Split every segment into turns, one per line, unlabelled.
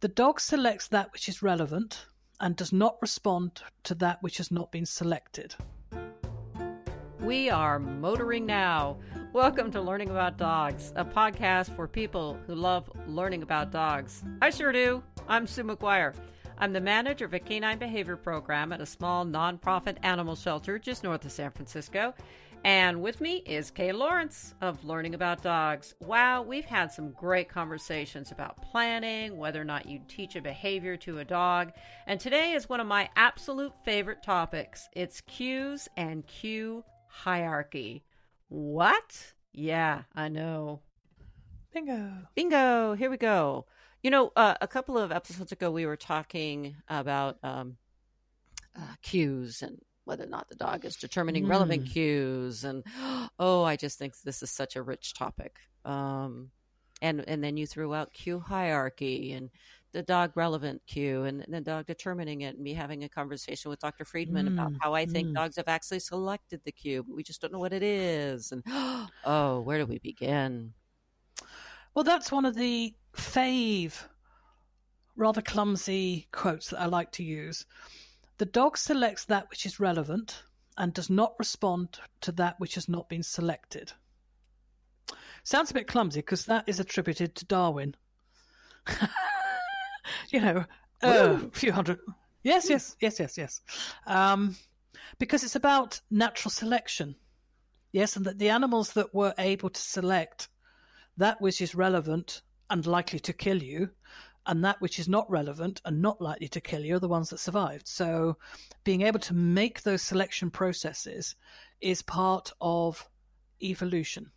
The dog selects that which is relevant and does not respond to that which has not been selected.
We are motoring now. Welcome to Learning About Dogs, a podcast for people who love learning about dogs. I sure do. I'm Sue McGuire. I'm the manager of a canine behavior program at a small nonprofit animal shelter just north of San Francisco. And with me is Kay Laurence of Learning About Dogs. Wow, we've had some great conversations about planning, whether or not you teach a behavior to a dog. And today is one of my absolute favorite topics it's cues and cue hierarchy. What? Yeah, I know.
Bingo.
Bingo. Here we go. You know, uh, a couple of episodes ago, we were talking about um, uh, cues and whether or not the dog is determining mm. relevant cues and oh i just think this is such a rich topic um, and and then you threw out cue hierarchy and the dog relevant cue and the dog determining it and me having a conversation with dr friedman mm. about how i think mm. dogs have actually selected the cue but we just don't know what it is and oh where do we begin
well that's one of the fave rather clumsy quotes that i like to use the dog selects that which is relevant and does not respond to that which has not been selected. Sounds a bit clumsy because that is attributed to Darwin. you know, a few hundred. Yes, yes, yes, yes, yes. Um, because it's about natural selection. Yes, and that the animals that were able to select that which is relevant and likely to kill you and that which is not relevant and not likely to kill you are the ones that survived. So being able to make those selection processes is part of evolution.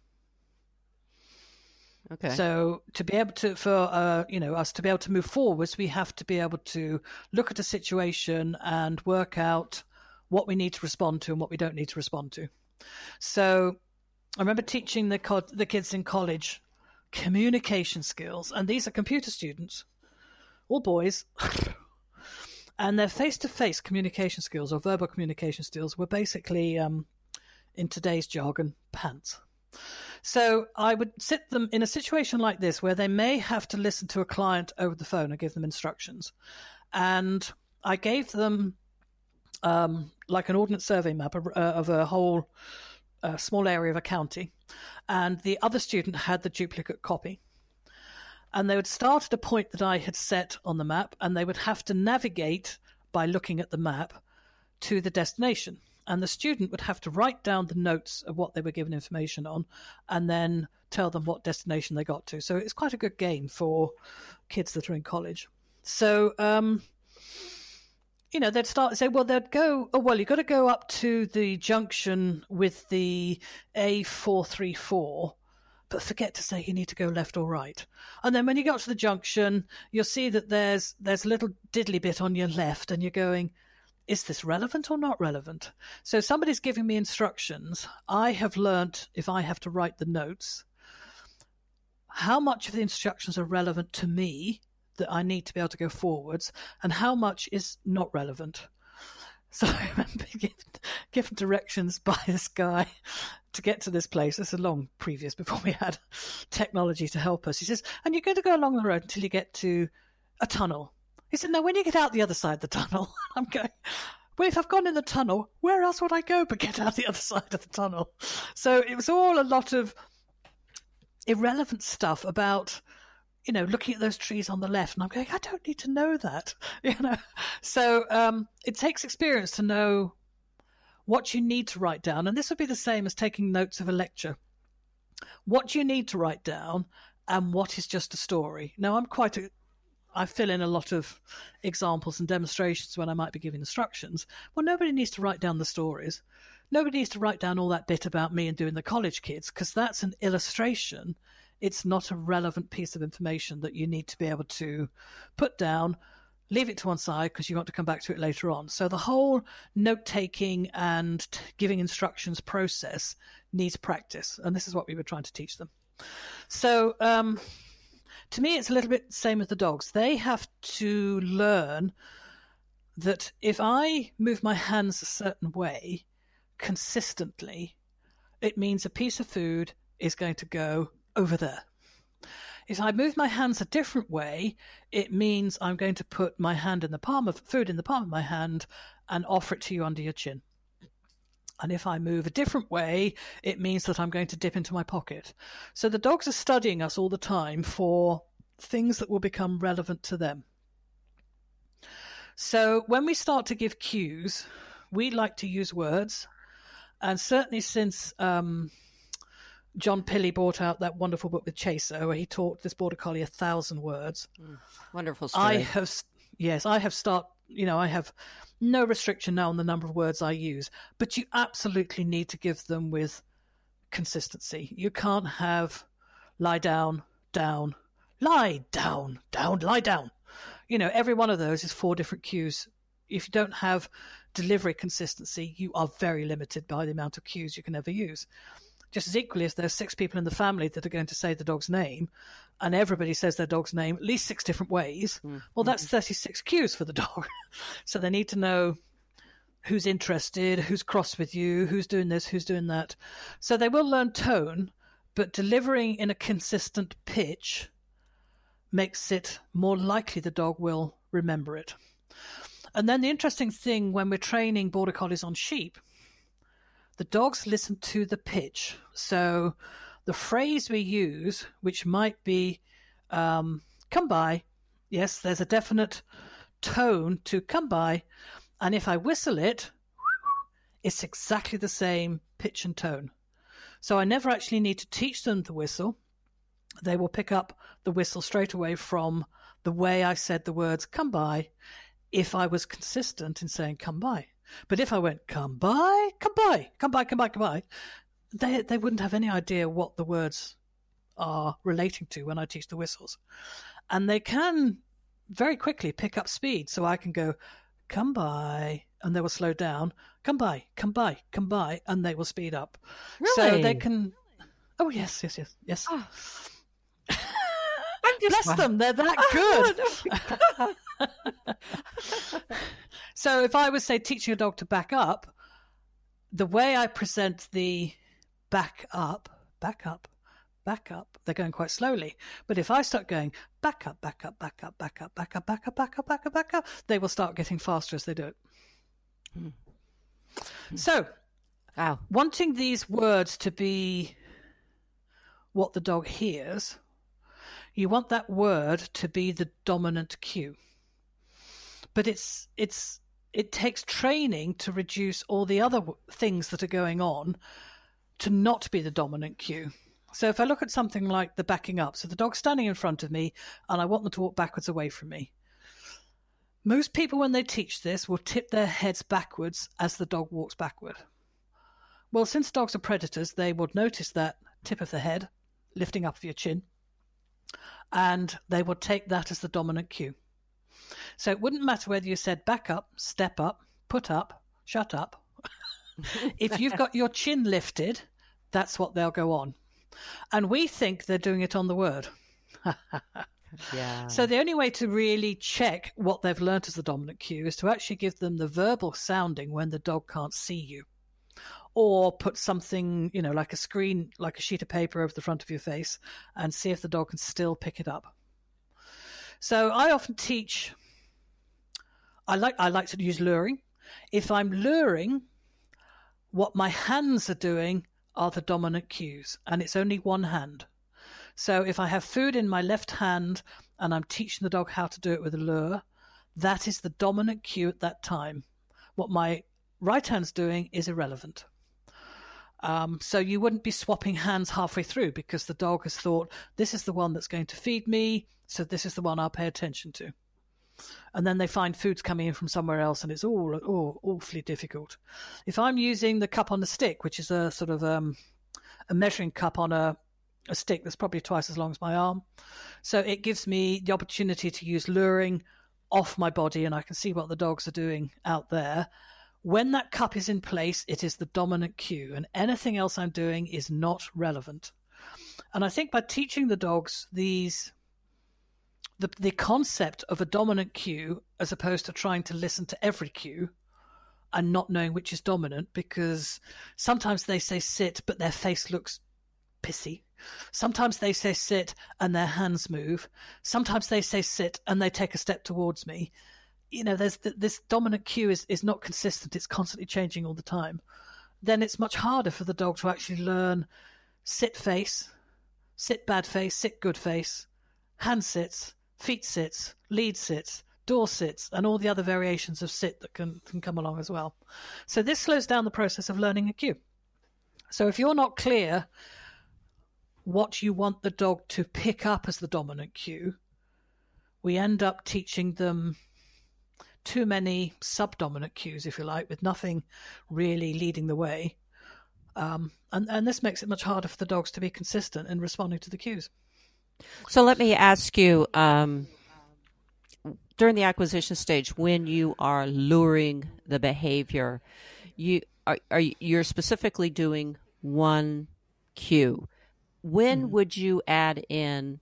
Okay.
So to be able to, for uh, you know, us to be able to move forwards, we have to be able to look at a situation and work out what we need to respond to and what we don't need to respond to. So I remember teaching the co- the kids in college communication skills, and these are computer students all boys. and their face to face communication skills or verbal communication skills were basically, um, in today's jargon, pants. So I would sit them in a situation like this where they may have to listen to a client over the phone and give them instructions. And I gave them um, like an ordnance survey map of, uh, a whole uh, small area of a county. And the other student had the duplicate copy and they would start at a point that I had set on the map, and they would have to navigate by looking at the map to the destination. And the student would have to write down the notes of what they were given information on and then tell them what destination they got to. So it's quite a good game for kids that are in college. So, um, you know, they'd start say, well, they'd go, oh, well, you've got to go up to the junction with the A434 but forget to say you need to go left or right. And then when you get to the junction, you'll see that there's there's a little diddly bit on your left, and you're going, is this relevant or not relevant? So somebody's giving me instructions. I have learnt if I have to write the notes, how much of the instructions are relevant to me that I need to be able to go forwards, and how much is not relevant. So I remember given, directions by this guy to get to this place. This is a long previous before we had technology to help us. He says, and you're going to go along the road until you get to a tunnel. He said, now when you get out the other side of the tunnel, I'm going, well, if I've gone in the tunnel, where else would I go but get out the other side of the tunnel? So it was all a lot of irrelevant stuff about you know, looking at those trees on the left, and I'm going, I don't need to know that, you know. So um, it takes experience to know what you need to write down, and this would be the same as taking notes of a lecture. What you need to write down, and what is just a story. Now, I'm quite a I fill in a lot of examples and demonstrations when I might be giving instructions. Well, nobody needs to write down the stories. Nobody needs to write down all that bit about me and doing the college kids because that's an illustration it's not a relevant piece of information that you need to be able to put down, leave it to one side because you want to come back to it later on. So the whole note taking and t- giving instructions process needs practice. And this is what we were trying to teach them. So, um, to me, it's a little bit the same with the dogs. They have to learn that if I move my hands a certain way consistently, it means a piece of food is going to go over there. If I move my hands a different way, it means I'm going to put my hand in the palm of food in the palm of my hand and offer it to you under your chin. And if I move a different way, it means that I'm going to dip into my pocket. So the dogs are studying us all the time for things that will become relevant to them. So when we start to give cues, we like to use words. And certainly since um, John Pilley brought out that wonderful book with Chaser, where he taught this border collie a thousand words.
Mm, wonderful story.
I have, yes, I have start. You know, I have no restriction now on the number of words I use, but you absolutely need to give them with consistency. You can't have lie down, down, lie down, down, lie down. You know, every one of those is four different cues. If you don't have delivery consistency, you are very limited by the amount of cues you can ever use. Just as equally as there's six people in the family that are going to say the dog's name, and everybody says their dog's name at least six different ways, mm-hmm. well, that's 36 cues for the dog. so they need to know who's interested, who's cross with you, who's doing this, who's doing that. So they will learn tone, but delivering in a consistent pitch makes it more likely the dog will remember it. And then the interesting thing when we're training border collies on sheep, the dogs listen to the pitch. So the phrase we use, which might be um, come by, yes, there's a definite tone to come by. And if I whistle it, it's exactly the same pitch and tone. So I never actually need to teach them the whistle they will pick up the whistle straight away from the way I said the words come by if I was consistent in saying come by. But if I went come by, come by, come by, come by, come by, they they wouldn't have any idea what the words are relating to when I teach the whistles. And they can very quickly pick up speed so I can go come by and they will slow down, come by, come by, come by, and they will speed up.
Really?
So they can Oh yes, yes, yes, yes. Oh. Bless them, they're that good. so if I was say teaching a dog to back up, the way I present the back up, back up, back up, they're going quite slowly. But if I start going back up, back up, back up, back up, back up, back up, back up, back up, back up, they will start getting faster as they do it. So,
wow.
wanting these words to be what the dog hears, you want that word to be the dominant cue. But it's it's it takes training to reduce all the other things that are going on to not be the dominant cue. So if I look at something like the backing up, so the dog's standing in front of me and I want them to walk backwards away from me. Most people, when they teach this, will tip their heads backwards as the dog walks backward. Well, since dogs are predators, they would notice that tip of the head lifting up of your chin and they would take that as the dominant cue. So it wouldn't matter whether you said back up, step up, put up, shut up. if you've got your chin lifted, that's what they'll go on. And we think they're doing it on the word.
yeah.
So the only way to really check what they've learnt as the dominant cue is to actually give them the verbal sounding when the dog can't see you or put something, you know, like a screen, like a sheet of paper over the front of your face and see if the dog can still pick it up. So I often teach. I like I like to use luring. If I'm luring, what my hands are doing are the dominant cues, and it's only one hand. So if I have food in my left hand and I'm teaching the dog how to do it with a lure, that is the dominant cue at that time. What my right hand's doing is irrelevant. Um, so you wouldn't be swapping hands halfway through because the dog has thought, this is the one that's going to feed me, so this is the one I'll pay attention to. And then they find food's coming in from somewhere else and it's all, all awfully difficult. If I'm using the cup on the stick, which is a sort of um, a measuring cup on a, a stick that's probably twice as long as my arm, so it gives me the opportunity to use luring off my body and I can see what the dogs are doing out there when that cup is in place, it is the dominant cue, and anything else I'm doing is not relevant. And I think by teaching the dogs these the the concept of a dominant cue as opposed to trying to listen to every cue and not knowing which is dominant because sometimes they say sit but their face looks pissy. Sometimes they say sit and their hands move. Sometimes they say sit and they take a step towards me. You know, there's this dominant cue is, is not consistent. It's constantly changing all the time. Then it's much harder for the dog to actually learn sit face, sit bad face, sit good face, hand sits, feet sits, lead sits, door sits, and all the other variations of sit that can, can come along as well. So this slows down the process of learning a cue. So if you're not clear what you want the dog to pick up as the dominant cue, we end up teaching them too many subdominant cues, if you like, with nothing really leading the way. Um, and, and this makes it much harder for the dogs to be consistent in responding to the cues.
So let me ask you um, during the acquisition stage, when you are luring the behavior, you are, are you're specifically doing one cue. When mm-hmm. would you add in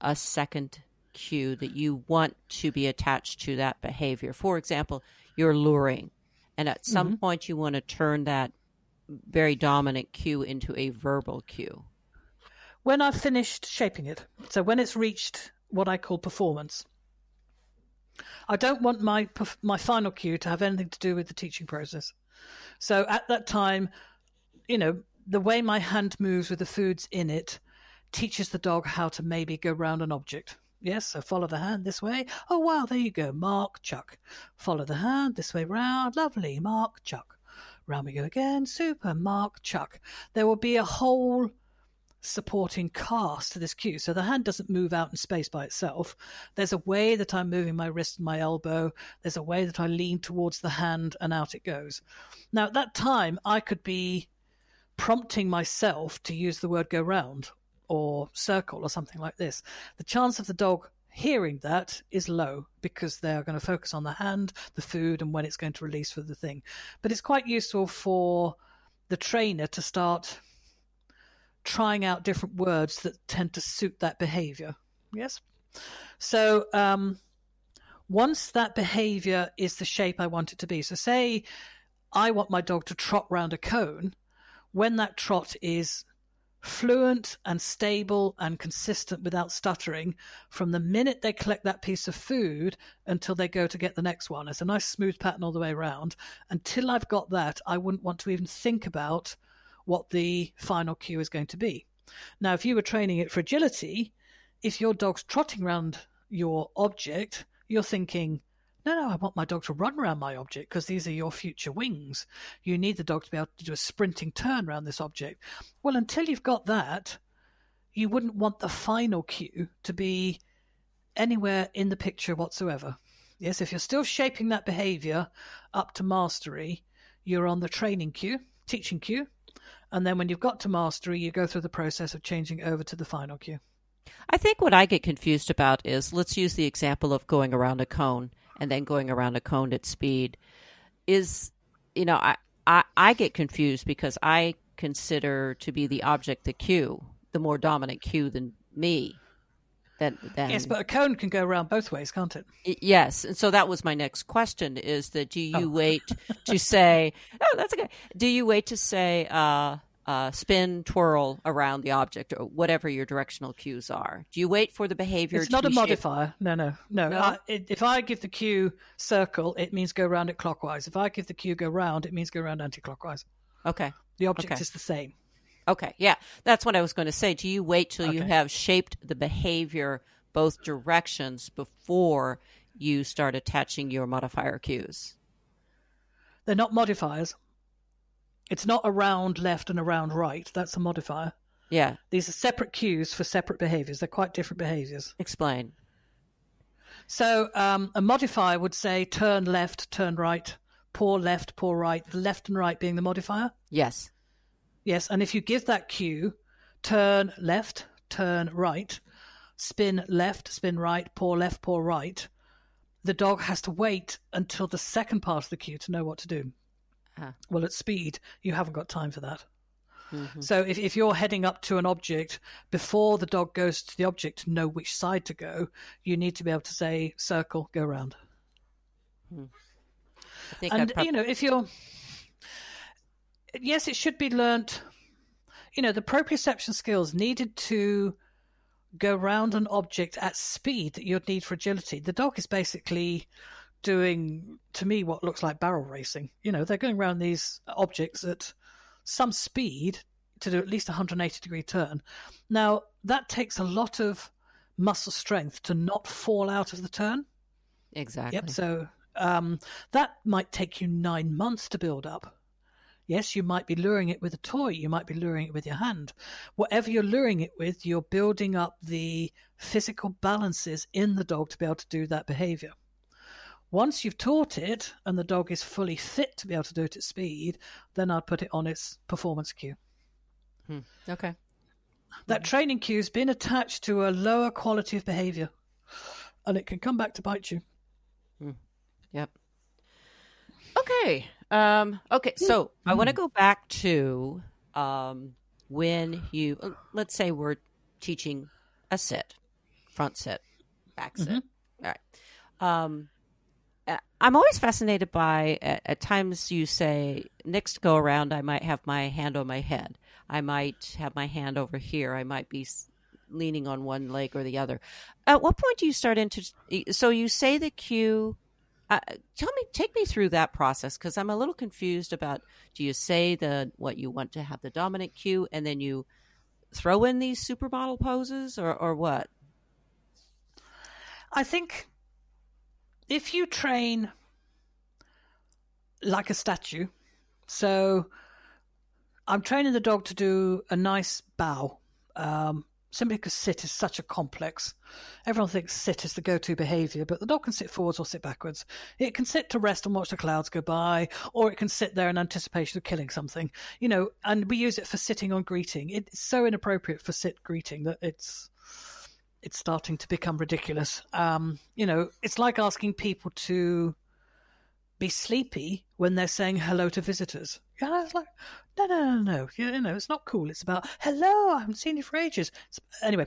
a second cue that you want to be attached to that behavior? For example, you're luring, and at some mm-hmm. point you want to turn that very dominant cue into a verbal cue.
When I've finished shaping it, so when it's reached what I call performance, I don't want my my final cue to have anything to do with the teaching process. So at that time, you know, the way my hand moves with the foods in it teaches the dog how to maybe go round an object. Yes, so follow the hand this way. Oh, wow, there you go. Mark, chuck. Follow the hand this way round. Lovely. Mark, chuck. Round we go again. Super. Mark, chuck. There will be a whole supporting cast to this cue. So the hand doesn't move out in space by itself. There's a way that I'm moving my wrist and my elbow. There's a way that I lean towards the hand and out it goes. Now, at that time, I could be prompting myself to use the word go round or circle or something like this. The chance of the dog hearing that is low because they are going to focus on the hand, the food, and when it's going to release for the thing. But it's quite useful for the trainer to start trying out different words that tend to suit that behavior. Yes? So, um, once that behavior is the shape I want it to be, so say I want my dog to trot round a cone, when that trot is fluent and stable and consistent without stuttering from the minute they collect that piece of food until they go to get the next one. It's a nice smooth pattern all the way around. Until I've got that, I wouldn't want to even think about what the final cue is going to be. Now, if you were training it for agility, if your dog's trotting around your object, you're thinking, no, no, I want my dog to run around my object because these are your future wings. You need the dog to be able to do a sprinting turn around this object. Well, until you've got that, you wouldn't want the final cue to be anywhere in the picture whatsoever. Yes, if you're still shaping that behavior up to mastery, you're on the training cue, teaching cue, and then when you've got to mastery, you go through the process of changing over to the final cue.
I think what I get confused about is let's use the example of going around a cone and then going around a cone at speed is you know I, I i get confused because i consider to be the object the cue the more dominant cue than me than, than
yes but a cone can go around both ways can't it
yes and so that was my next question is that do you oh. wait to say oh that's okay do you wait to say uh uh, spin, twirl around the object, or whatever your directional cues are. Do you wait for the behavior?
It's not a modifier. No, no, no. no? I, it, if I give the cue circle, it means go around it clockwise. If I give the cue go round, it means go around anti-clockwise.
Okay.
The object
okay.
is the same.
Okay, yeah, that's what I was going to say. Do you wait till okay. you have shaped the behavior both directions before you start attaching your modifier cues?
They're not modifiers. It's not around left and around right. That's a modifier.
Yeah.
These are separate cues for separate behaviors. They're quite different behaviors.
Explain.
So um, a modifier would say turn left, turn right, paw left, paw right, the left and right being the modifier.
Yes.
Yes. And if you give that cue, turn left, turn right, spin left, spin right, paw left, paw right, the dog has to wait until the second part of the cue to know what to do. Ah. Well, at speed, you haven't got time for that. Mm-hmm. So if, if you're heading up to an object before the dog goes to the object to know which side to go, you need to be able to say circle, go round. Hmm. And prob- you know, if you're yes, it should be learnt. you know, the proprioception skills needed to go round an object at speed that you'd need for agility. The dog is basically doing, to me, what looks like barrel racing. You know, they're going around these objects at some speed to do at least a 180 degree turn. Now, that takes a lot of muscle strength to not fall out of the turn.
Exactly.
Yep. So um, that might take you nine months to build up. Yes, you might be luring it with a toy, you might be luring it with your hand. Whatever you're luring it with, you're building up the physical balances in the dog to be able to do that behavior. Once you've taught it and the dog is fully fit to be able to do it at speed, then I'd put it on its performance cue.
Hmm. Okay.
That training cue's been attached to a lower quality of behavior and it can come back to bite you.
Hmm. Yep. Okay. Um, okay. So I want to go back to um, when you, uh, let's say we're teaching a sit, front sit, back sit.
Mm-hmm.
All right. Um, I'm always fascinated by at, at, times you say next go around I might have my hand on my head. I might have my hand over here. I might be leaning on one leg or the other. At what point do you start into so you say the cue uh, tell me take me through that process because i'm a little confused about do you say the what you want to have the dominant cue and then you throw in these supermodel poses or, or what?
I think if you train like a statue so i'm training the dog to do a nice bow um, simply because sit is such a complex. Everyone thinks sit is the go-to behavior, but the dog can sit forwards or sit backwards. It can sit to rest and watch the clouds go by, or it can sit there in anticipation of killing something. You know, and we use it for sitting on greeting. It's so inappropriate for sit greeting that it's it's starting to become ridiculous. Um, you know, it's like asking people to be sleepy when they're saying hello to visitors. Yeah, it's like, no, no, no, no. You know, it's not cool. It's about hello. I haven't seen you for ages. Anyway,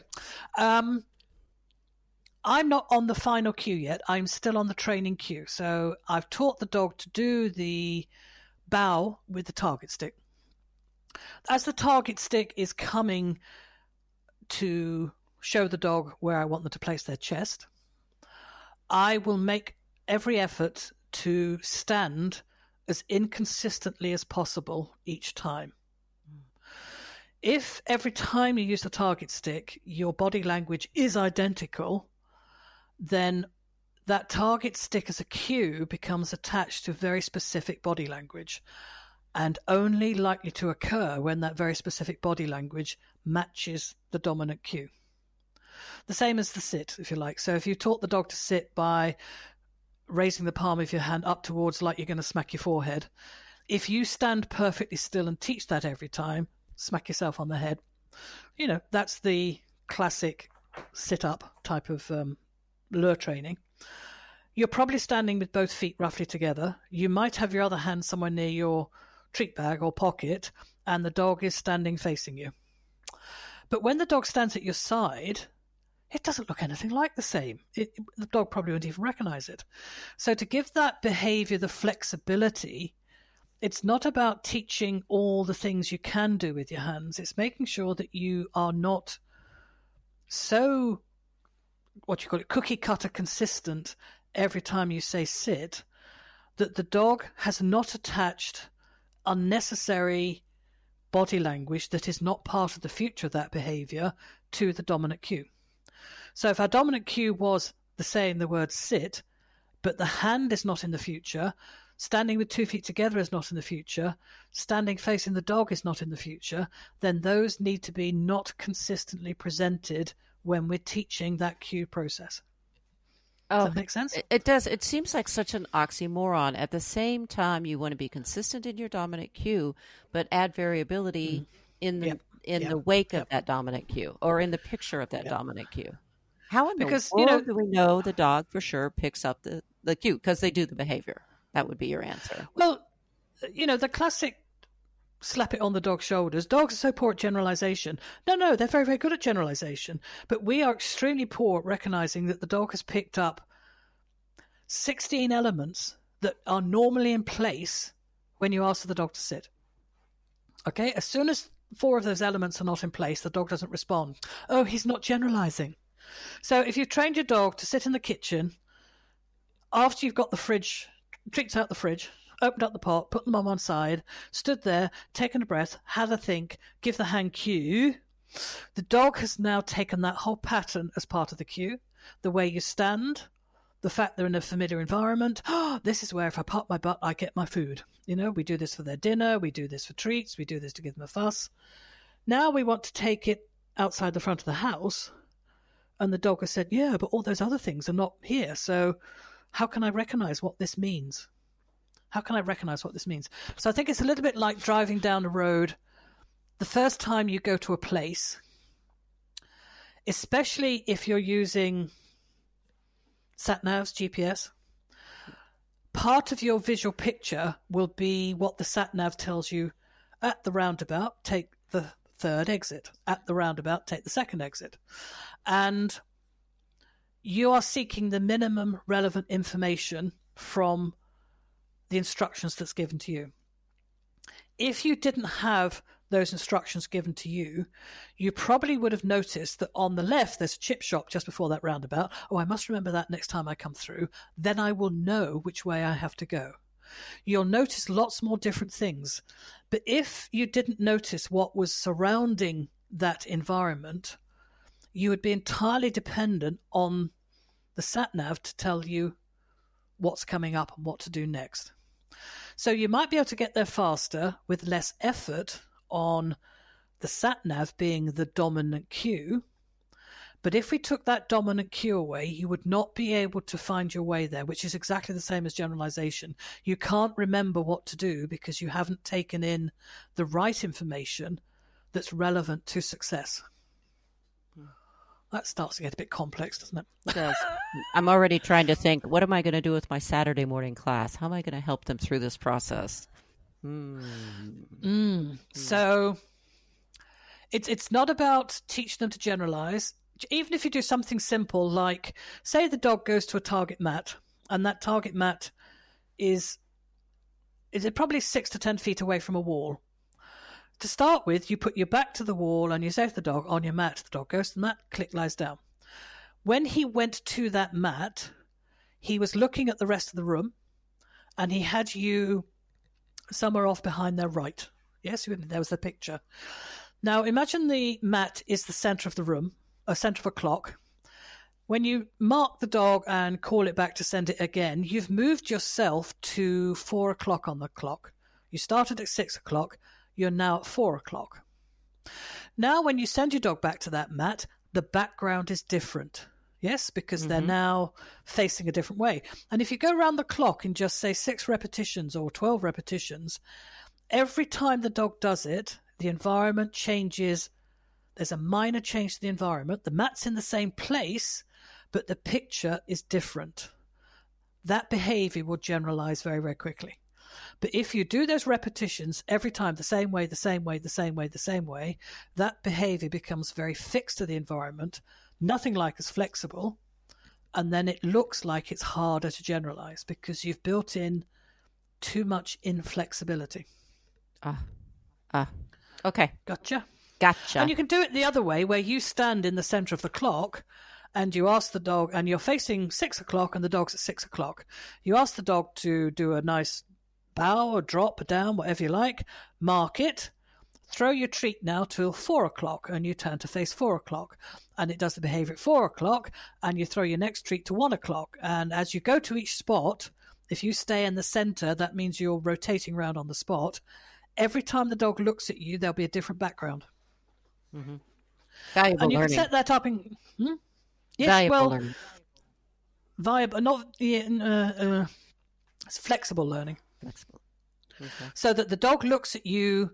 um, I'm not on the final cue yet. I'm still on the training cue. So I've taught the dog to do the bow with the target stick. As the target stick is coming to show the dog where I want them to place their chest, I will make every effort to stand as inconsistently as possible each time. Hmm. If every time you use the target stick, your body language is identical, then that target stick as a cue becomes attached to very specific body language and only likely to occur when that very specific body language matches the dominant cue. The same as the sit, if you like. So if you taught the dog to sit by raising the palm of your hand up towards like you're going to smack your forehead. If you stand perfectly still and teach that every time, smack yourself on the head. You know, that's the classic sit up type of um, lure training. You're probably standing with both feet roughly together. You might have your other hand somewhere near your treat bag or pocket, and the dog is standing facing you. But when the dog stands at your side, it doesn't look anything like the same. It, the dog probably wouldn't even recognize it. So, to give that behavior the flexibility, it's not about teaching all the things you can do with your hands. It's making sure that you are not so, what you call it, cookie cutter consistent every time you say sit, that the dog has not attached unnecessary body language that is not part of the future of that behavior to the dominant cue. So if our dominant cue was the saying the word sit, but the hand is not in the future, standing with two feet together is not in the future, standing facing the dog is not in the future, then those need to be not consistently presented when we're teaching that cue process. Does oh, that make sense?
It does. It seems like such an oxymoron. At the same time, you want to be consistent in your dominant cue, but add variability mm. in the yep. in yep. the wake yep. of that dominant cue or in the picture of that dominant cue. How in because, the world you know, do we know the dog for sure picks up the, the cue? Because they do the behavior. That would be your answer.
Well, uh, you know, the classic slap it on the dog's shoulders. Dogs are so poor at generalization. No, no, they're very, very good at generalization. But we are extremely poor at recognizing that the dog has picked up 16 elements that are normally in place when you ask the dog to sit. Okay, as soon as four of those elements are not in place, the dog doesn't respond. Oh, he's not generalizing. So if you've trained your dog to sit in the kitchen after you've got the fridge, treats out the fridge, opened up the pot, put them on one side, stood there, taken a breath, had a think, give the hand cue. The dog has now taken that whole pattern as part of the cue. The way you stand, the fact they're in a familiar environment. Oh, this is where if I pop my butt, I get my food. You know, we do this for their dinner, we do this for treats, we do this to give them a fuss. Now we want to take it outside the front of the house. And the dog has said, Yeah, but all those other things are not here. So how can I recognize what this means? How can I recognize what this means? So I think it's a little bit like driving down a road. The first time you go to a place, especially if you're using sat navs, GPS, part of your visual picture will be what the sat nav tells you at the roundabout, take the third exit. At the roundabout, take the second exit. And you are seeking the minimum relevant information from the instructions that's given to you. If you didn't have those instructions given to you, you probably would have noticed that on the left there's a chip shop just before that roundabout. Oh, I must remember that next time I come through. Then I will know which way I have to go. You'll notice lots more different things. But if you didn't notice what was surrounding that environment, you would be entirely dependent on the sat nav to tell you what's coming up and what to do next. So you might be able to get there faster with less effort on the sat nav being the dominant cue. But if we took that dominant cue away, you would not be able to find your way there, which is exactly the same as generalization. You can't remember what to do because you haven't taken in the right information that's relevant to success. That starts to get a bit complex, doesn't it?
It does. I'm already trying to think what am I going to do with my Saturday morning class? How am I going to help them through this process?
Mm. Mm. So it's it's not about teaching them to generalize. Even if you do something simple like say the dog goes to a target mat and that target mat is is it probably six to ten feet away from a wall to start with, you put your back to the wall and you say to the dog, on your mat. The dog goes to the mat, click, lies down. When he went to that mat, he was looking at the rest of the room and he had you somewhere off behind their right. Yes, there was the picture. Now imagine the mat is the center of the room, a center of a clock. When you mark the dog and call it back to send it again, you've moved yourself to four o'clock on the clock. You started at six o'clock you're now at four o'clock. Now, when you send your dog back to that mat, the background is different. Yes, because mm-hmm. they're now facing a different way. And if you go around the clock and just say six repetitions or 12 repetitions, every time the dog does it, the environment changes. There's a minor change to the environment. The mat's in the same place, but the picture is different. That behavior will generalize very, very quickly. But if you do those repetitions every time the same way, the same way, the same way, the same way, that behavior becomes very fixed to the environment, nothing like as flexible. And then it looks like it's harder to generalize because you've built in too much inflexibility.
Ah, ah, okay.
Gotcha.
Gotcha.
And you can do it the other way where you stand in the center of the clock and you ask the dog, and you're facing six o'clock and the dog's at six o'clock. You ask the dog to do a nice bow or drop down, whatever you like, mark it, throw your treat now till four o'clock and you turn to face four o'clock and it does the behavior at four o'clock and you throw your next treat to one o'clock and as you go to each spot if you stay in the center that means you're rotating around on the spot every time the dog looks at you there'll be a different background
mm-hmm.
Valuable and you
learning.
can set that up in hmm?
yes Valuable well learning.
viable not uh, uh, it's flexible learning
flexible.
Okay. So that the dog looks at you,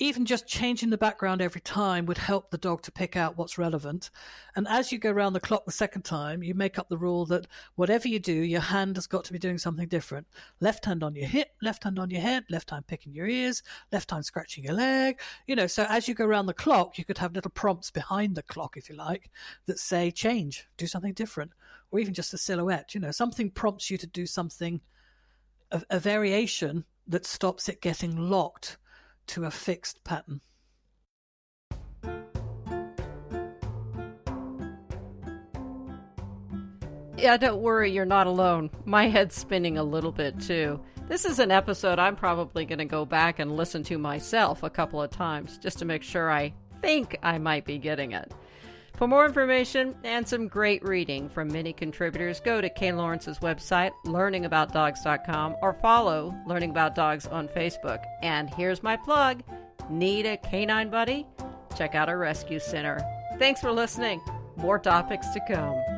even just changing the background every time would help the dog to pick out what's relevant. And as you go around the clock the second time, you make up the rule that whatever you do, your hand has got to be doing something different. Left hand on your hip, left hand on your head, left hand picking your ears, left hand scratching your leg. You know, so as you go around the clock, you could have little prompts behind the clock, if you like, that say change, do something different, or even just a silhouette. You know, something prompts you to do something a, a variation that stops it getting locked to a fixed pattern.
Yeah, don't worry, you're not alone. My head's spinning a little bit too. This is an episode I'm probably going to go back and listen to myself a couple of times just to make sure I think I might be getting it. For more information and some great reading from many contributors, go to Kay Laurence's website, learningaboutdogs.com, or follow Learning About Dogs on Facebook. And here's my plug Need a canine buddy? Check out our rescue center. Thanks for listening. More topics to come.